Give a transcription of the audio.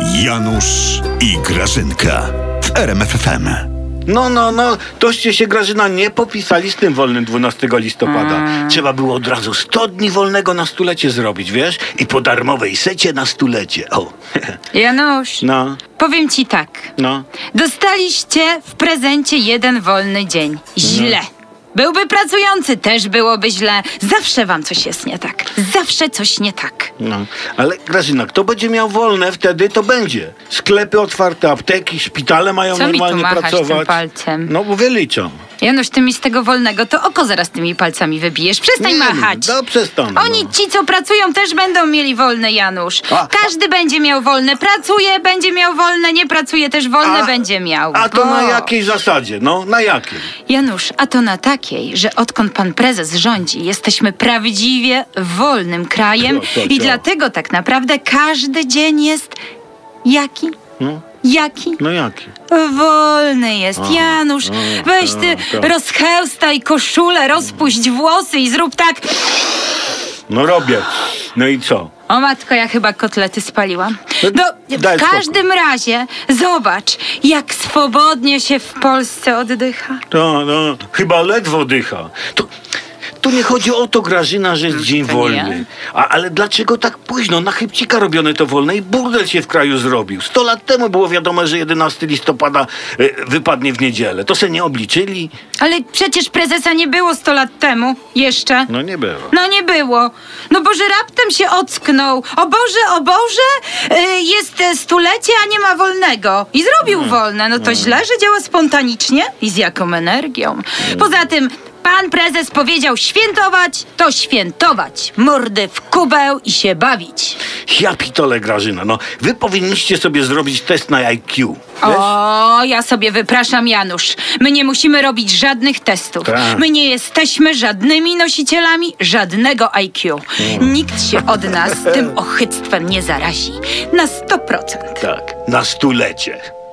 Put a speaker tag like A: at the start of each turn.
A: Janusz i Grażynka w RMFFM.
B: No, no, no, toście się Grażyna nie popisali z tym wolnym 12 listopada. Trzeba było od razu 100 dni wolnego na stulecie zrobić, wiesz? I po darmowej secie na stulecie. O,
C: Janusz,
B: no,
C: powiem ci tak.
B: no.
C: Dostaliście w prezencie jeden wolny dzień. Źle. Byłby pracujący, też byłoby źle. Zawsze wam coś jest nie tak. Zawsze coś nie tak.
B: No, ale Grażyna, kto będzie miał wolne wtedy, to będzie. Sklepy otwarte, apteki, szpitale mają
C: Co mi tu
B: normalnie
C: machasz
B: pracować.
C: tym palcem?
B: No, bo wyliczą.
C: Janusz, ty mi z tego wolnego to oko zaraz tymi palcami wybijesz. Przestań
B: Nie,
C: machać.
B: No, przestanę.
C: Oni,
B: no.
C: ci co pracują, też będą mieli wolne, Janusz.
B: A-
C: Każdy będzie miał wolne. Pracuje, będzie miał wolne, nie pracuje, też wolne
B: A-
C: będzie miał.
B: A to na jakiej zasadzie? No, na jakiej?
C: Janusz, a to na takiej, że odkąd pan prezes rządzi, jesteśmy prawdziwie wolnym krajem
B: to
C: i dlatego tak naprawdę każdy dzień jest jaki?
B: No,
C: Jaki?
B: no jaki?
C: Wolny jest. Janusz,
B: a,
C: weź ty,
B: a, tak.
C: rozchełstaj koszulę, rozpuść włosy i zrób tak.
B: No robię. No i co?
C: O matko, ja chyba kotlety spaliłam.
B: No,
C: No,
B: daj
C: w każdym razie, zobacz, jak swobodnie się w Polsce oddycha.
B: To, no, chyba ledwo dycha. To, tu nie chodzi o to, Grażyna, że jest dzień
C: to nie
B: wolny. A, ale dlaczego tak późno? Na chybcika robione to wolne i burdel się w kraju zrobił. Sto lat temu było wiadomo, że 11 listopada e, wypadnie w niedzielę. To se nie obliczyli?
C: Ale przecież prezesa nie było 100 lat temu jeszcze.
B: No nie było.
C: No nie było. No bo że raptem się ocknął. O Boże, o Boże, y, jest e, stulecie, a nie ma wolnego. I zrobił wolne. No to źle, że działa spontanicznie i z jaką energią. Poza tym pan prezes powiedział świętować, to świętować. Mordy w kubeł i się bawić.
B: Ja pitole, Grażyna. No, wy powinniście sobie zrobić test na IQ. Wiesz?
C: O, ja sobie wypraszam, Janusz. My nie musimy robić żadnych testów.
B: Tak.
C: My nie jesteśmy żadnymi nosicielami żadnego IQ. Nikt się od nas tym ochyctwem nie zarazi. Na 100%.
B: Tak, na stulecie.